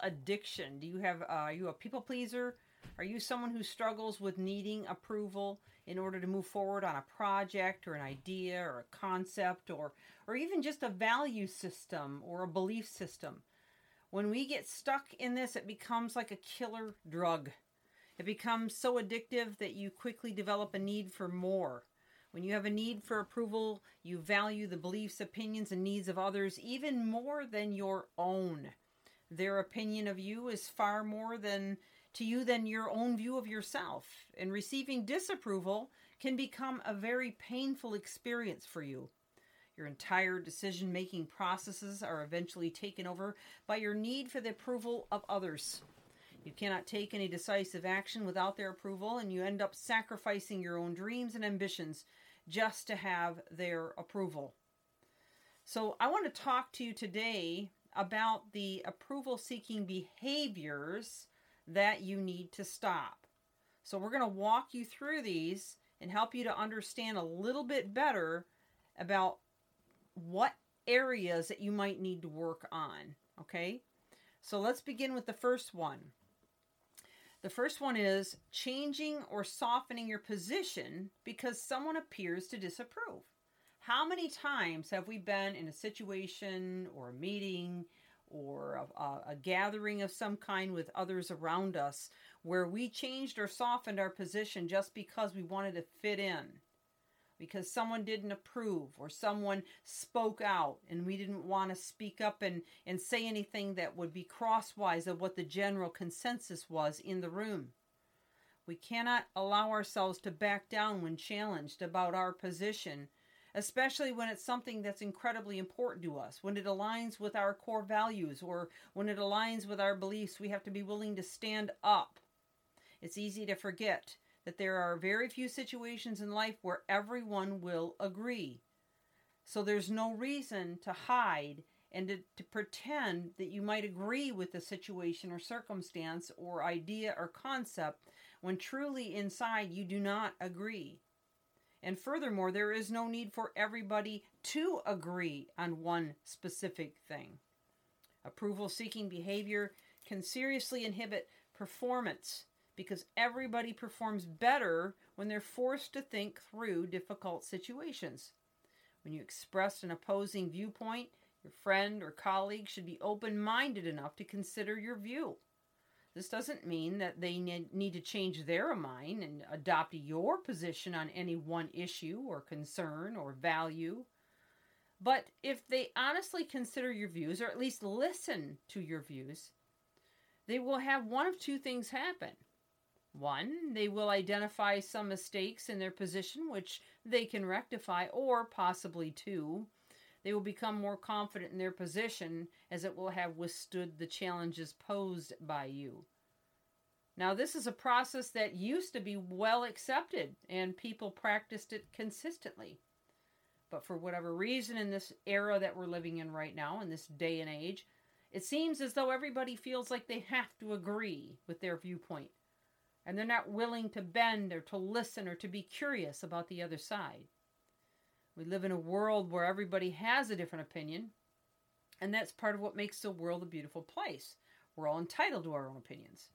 Addiction. Do you have, uh, are you a people pleaser? Are you someone who struggles with needing approval in order to move forward on a project or an idea or a concept or, or even just a value system or a belief system? When we get stuck in this, it becomes like a killer drug. It becomes so addictive that you quickly develop a need for more. When you have a need for approval, you value the beliefs, opinions, and needs of others even more than your own. Their opinion of you is far more than to you than your own view of yourself. And receiving disapproval can become a very painful experience for you. Your entire decision making processes are eventually taken over by your need for the approval of others. You cannot take any decisive action without their approval, and you end up sacrificing your own dreams and ambitions just to have their approval. So, I want to talk to you today about the approval seeking behaviors that you need to stop. So, we're going to walk you through these and help you to understand a little bit better about what areas that you might need to work on. Okay? So, let's begin with the first one. The first one is changing or softening your position because someone appears to disapprove. How many times have we been in a situation or a meeting or a, a, gathering of some kind with others around us where we changed or softened our position just because we wanted to fit in? Because someone didn't approve or someone spoke out and we didn't want to speak up and, and say anything that would be crosswise of what the general consensus was in the room. We cannot allow ourselves to back down when challenged about our position especially when it's something that's incredibly important to us, when it aligns with our core values or when it aligns with our beliefs, we have to be willing to stand up. It's easy to forget that there are very few situations in life where everyone will agree. So there's no reason to hide and to, to pretend that you might agree with the situation or circumstance or idea or concept when truly inside you do not agree. And furthermore, there is no need for everybody to agree on one specific thing. Approval seeking behavior can seriously inhibit performance because everybody performs better when they're forced to think through difficult situations. When you express an opposing viewpoint, your friend or colleague should be open minded enough to consider your view. This doesn't mean that they need to change their mind and adopt your position on any one issue or concern or value. But if they honestly consider your views, or at least listen to your views, they will have one of two things happen. One, they will identify some mistakes in their position which they can rectify, or possibly two, they will become more confident in their position as it will have withstood the challenges posed by you. Now, this is a process that used to be well accepted and people practiced it consistently. But for whatever reason, in this era that we're living in right now, in this day and age, it seems as though everybody feels like they have to agree with their viewpoint. And they're not willing to bend or to listen or to be curious about the other side. We live in a world where everybody has a different opinion, and that's part of what makes the world a beautiful place. We're all entitled to our own opinions.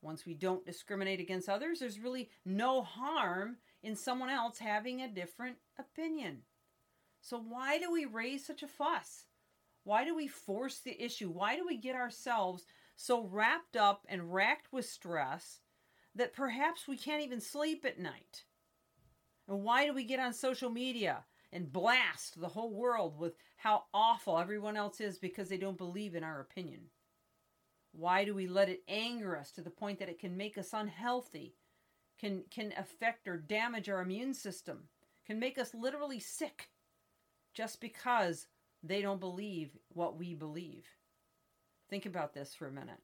Once we don't discriminate against others, there's really no harm in someone else having a different opinion. So, why do we raise such a fuss? Why do we force the issue? Why do we get ourselves so wrapped up and racked with stress that perhaps we can't even sleep at night? And why do we get on social media and blast the whole world with how awful everyone else is because they don't believe in our opinion? Why do we let it anger us to the point that it can make us unhealthy, can, can affect or damage our immune system, can make us literally sick just because they don't believe what we believe. Think about this for a minute.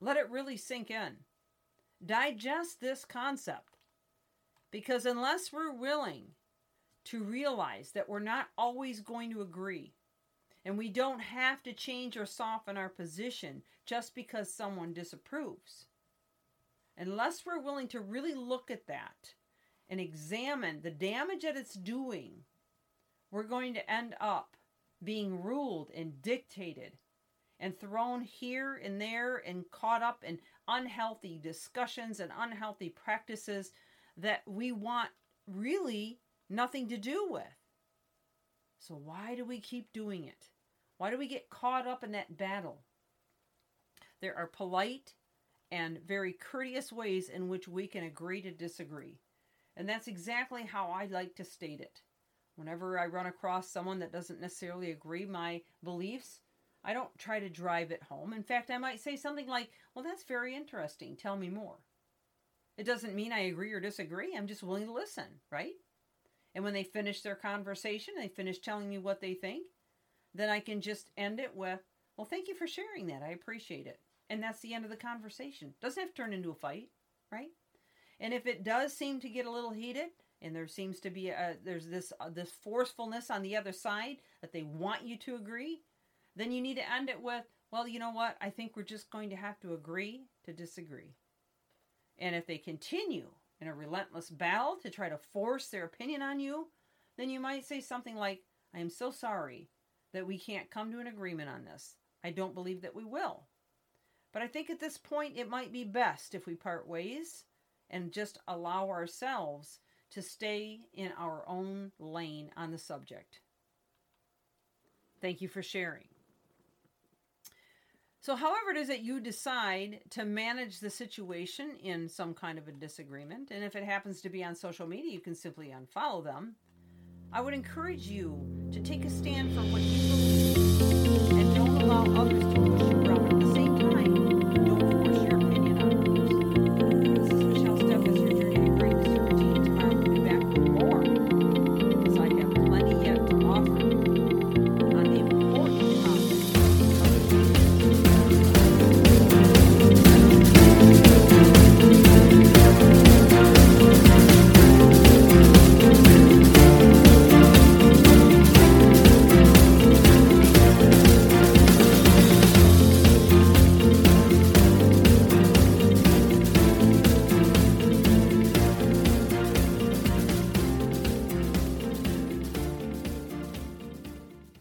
Let it really sink in. Digest this concept. Because unless we're willing to realize that we're not always going to agree, and we don't have to change or soften our position just because someone disapproves, unless we're willing to really look at that and examine the damage that it's doing, we're going to end up being ruled and dictated and thrown here and there and caught up in unhealthy discussions and unhealthy practices that we want really nothing to do with. So, why do we keep doing it? Why do we get caught up in that battle? There are polite and very courteous ways in which we can agree to disagree. And that's exactly how I like to state it. Whenever I run across someone that doesn't necessarily agree my beliefs, I don't try to drive it home. In fact, I might say something like, Well, that's very interesting. Tell me more. It doesn't mean I agree or disagree. I'm just willing to listen, right? And when they finish their conversation, they finish telling me what they think, then I can just end it with, Well, thank you for sharing that. I appreciate it. And that's the end of the conversation. Doesn't have to turn into a fight, right? And if it does seem to get a little heated, and there seems to be a, there's this uh, this forcefulness on the other side that they want you to agree, then you need to end it with, well, you know what? I think we're just going to have to agree to disagree. And if they continue in a relentless battle to try to force their opinion on you, then you might say something like, I am so sorry that we can't come to an agreement on this. I don't believe that we will. But I think at this point it might be best if we part ways and just allow ourselves to stay in our own lane on the subject. Thank you for sharing. So, however it is that you decide to manage the situation in some kind of a disagreement, and if it happens to be on social media, you can simply unfollow them. I would encourage you to take a stand for what you believe